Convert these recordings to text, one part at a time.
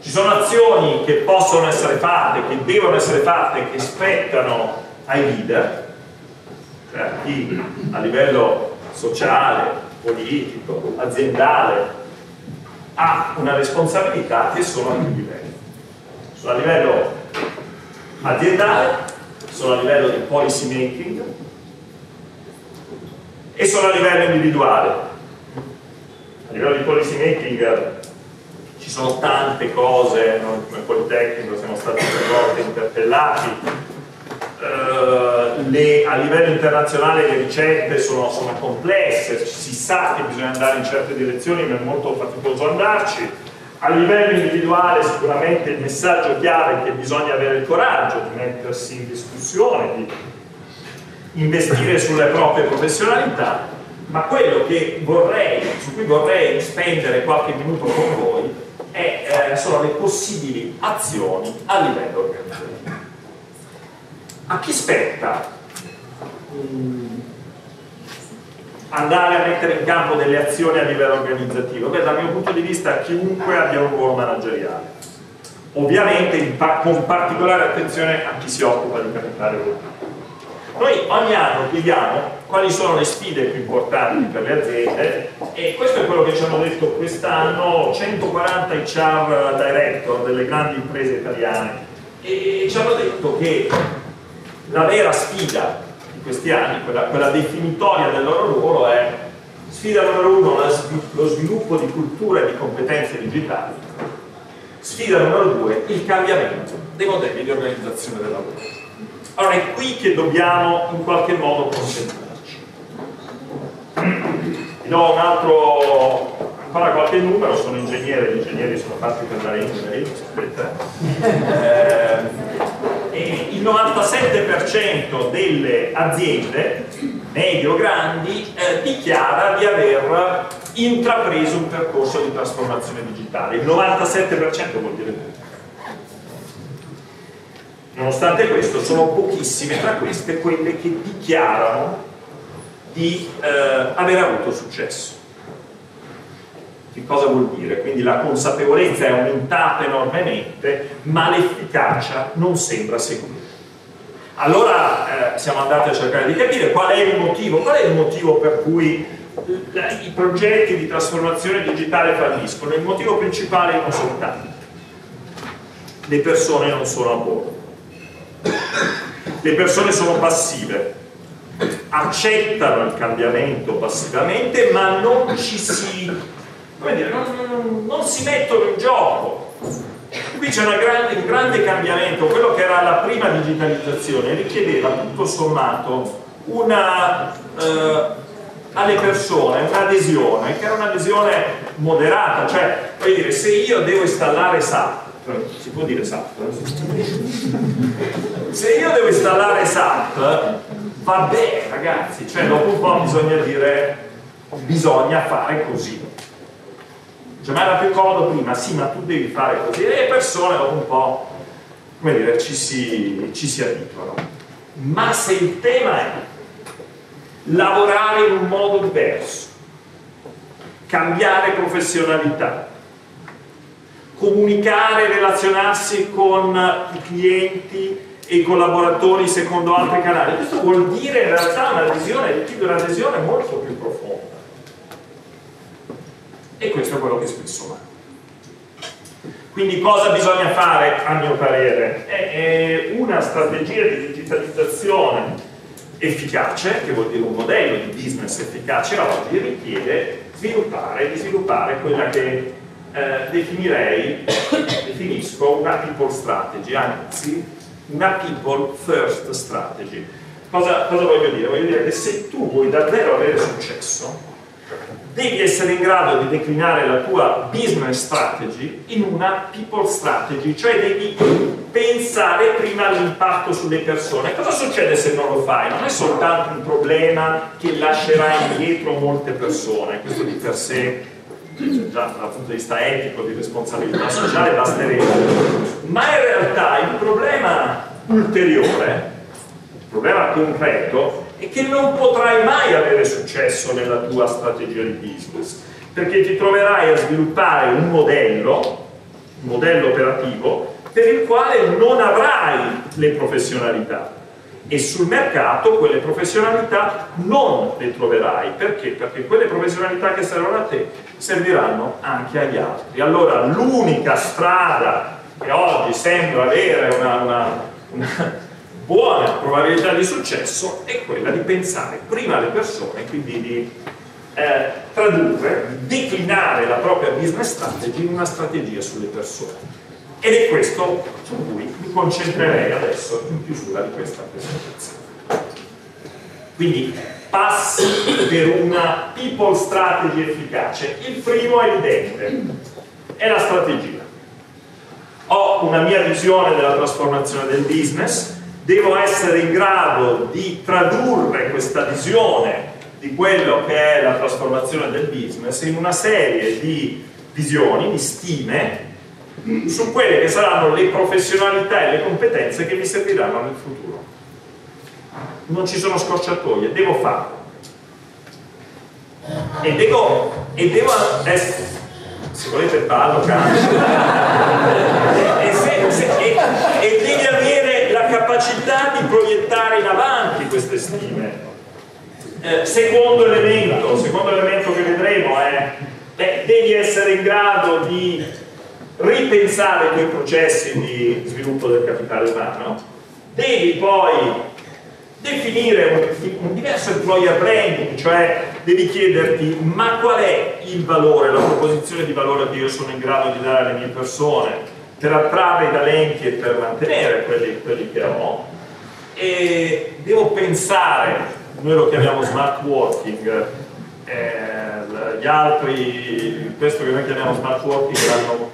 Ci sono azioni che possono essere fatte, che devono essere fatte, che spettano ai leader, cioè a chi a livello sociale, politico, aziendale ha una responsabilità che sono a più livelli. Sono a livello aziendale, sono a livello di policy making e sono a livello individuale. A livello di policy making ci sono tante cose, noi come Politecnico siamo stati più volte interpellati, uh, le, a livello internazionale le ricette sono, sono, complesse, si sa che bisogna andare in certe direzioni ma è molto faticoso andarci, a livello individuale sicuramente il messaggio chiave è che bisogna avere il coraggio di mettersi in discussione, di investire sulle proprie professionalità, ma quello che vorrei, su cui vorrei spendere qualche minuto con voi eh, sono le possibili azioni a livello organizzativo. A chi spetta mm, andare a mettere in campo delle azioni a livello organizzativo? Beh, dal mio punto di vista chiunque abbia un ruolo manageriale. Ovviamente con particolare attenzione a chi si occupa di capitale umano. Noi ogni anno chiediamo quali sono le sfide più importanti per le aziende e questo è quello che ci hanno detto quest'anno 140 HR director delle grandi imprese italiane. E ci hanno detto che la vera sfida di questi anni, quella, quella definitoria del loro ruolo è sfida numero uno lo sviluppo di cultura e di competenze digitali. Sfida numero due il cambiamento dei modelli di organizzazione del lavoro allora è qui che dobbiamo in qualche modo concentrarci. Vi do un altro, ancora qualche numero, sono ingegnere, gli ingegneri sono fatti per dare numeri, eh, il 97% delle aziende, medio grandi, eh, dichiara di aver intrapreso un percorso di trasformazione digitale. Il 97% vuol dire tutto. Nonostante questo sono pochissime tra queste quelle che dichiarano di eh, aver avuto successo. Che cosa vuol dire? Quindi la consapevolezza è aumentata enormemente, ma l'efficacia non sembra seguire. Allora eh, siamo andati a cercare di capire qual è il motivo, qual è il motivo per cui eh, i progetti di trasformazione digitale falliscono. Il motivo principale non soltanto. Le persone non sono a bordo le persone sono passive, accettano il cambiamento passivamente, ma non ci si, dire, non, non si mettono in gioco. Qui c'è un grande cambiamento, quello che era la prima digitalizzazione richiedeva tutto sommato una, eh, alle persone un'adesione, che era un'adesione moderata, cioè, dire, se io devo installare SAP, si può dire SAP? Se io devo installare SAP, vabbè ragazzi, cioè dopo un po' bisogna dire bisogna fare così. Cioè, ma era più comodo prima, sì, ma tu devi fare così. E le persone dopo un po', come dire, ci si, ci si abituano. Ma se il tema è lavorare in un modo diverso, cambiare professionalità, comunicare relazionarsi con i clienti e i collaboratori secondo altri canali. Questo vuol dire in realtà un'adesione, richiede un'adesione molto più profonda. E questo è quello che spesso manca. Quindi cosa bisogna fare, a mio parere? È una strategia di digitalizzazione efficace, che vuol dire un modello di business efficace oggi, richiede sviluppare, di sviluppare quella che eh, definirei, definisco una people strategy, anzi una people first strategy. Cosa, cosa voglio dire? Voglio dire che se tu vuoi davvero avere successo, devi essere in grado di declinare la tua business strategy in una people strategy, cioè devi pensare prima all'impatto sulle persone. Cosa succede se non lo fai? Non è soltanto un problema che lascerà indietro molte persone, questo di per sé già dal punto di vista etico, di responsabilità sociale basterebbe, ma in realtà il problema ulteriore, il problema concreto, è che non potrai mai avere successo nella tua strategia di business, perché ti troverai a sviluppare un modello modello operativo per il quale non avrai le professionalità e sul mercato quelle professionalità non le troverai. Perché? Perché quelle professionalità che servono a te serviranno anche agli altri. Allora l'unica strada che oggi sembra avere una, una, una buona probabilità di successo è quella di pensare prima alle persone quindi di eh, tradurre, declinare la propria business strategy in una strategia sulle persone ed è questo su cui mi concentrerei adesso in chiusura di questa presentazione. Quindi passi per una people strategy efficace. Il primo è evidente, è la strategia. Ho una mia visione della trasformazione del business, devo essere in grado di tradurre questa visione di quello che è la trasformazione del business in una serie di visioni, di stime su quelle che saranno le professionalità e le competenze che mi serviranno nel futuro. Non ci sono scorciatoie, devo farlo. E devo, e devo essere, se volete ballo, canto, e, se, se, e, e devi avere la capacità di proiettare in avanti queste stime. Eh, secondo elemento, secondo elemento che vedremo è, beh, devi essere in grado di ripensare i tuoi processi di sviluppo del capitale umano, devi poi definire un, un, diverso employer branding, cioè devi chiederti ma qual è il valore, la proposizione di valore che io sono in grado di dare alle mie persone per attrarre i talenti e per mantenere quelli, quelli che ho? E devo pensare, noi lo chiamiamo smart working, eh, gli altri, questo che noi chiamiamo smart working l'hanno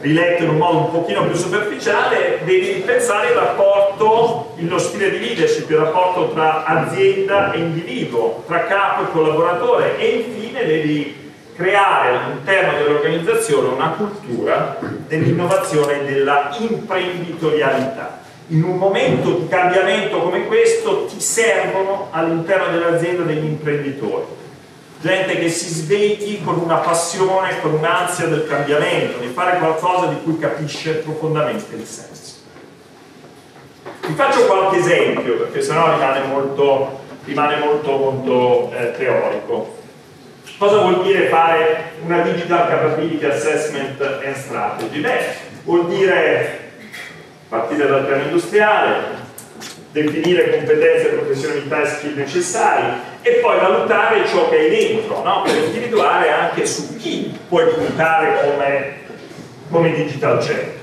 riletto in un modo un pochino più superficiale, devi pensare il rapporto, lo stile di leadership, il rapporto tra azienda e individuo, tra capo e collaboratore e infine devi creare all'interno dell'organizzazione una cultura dell'innovazione e della imprenditorialità. In un momento di cambiamento come questo ti servono all'interno dell'azienda degli imprenditori gente che si svegli con una passione, con un'ansia del cambiamento, di fare qualcosa di cui capisce profondamente il senso. Vi faccio qualche esempio, perché sennò rimane molto, rimane molto, molto eh, teorico. Cosa vuol dire fare una Digital Capability Assessment and Strategy? Beh, vuol dire partire dal piano industriale, definire competenze, professionalità e skill necessari e poi valutare ciò che hai dentro, no? per individuare anche su chi puoi puntare come, come digital check.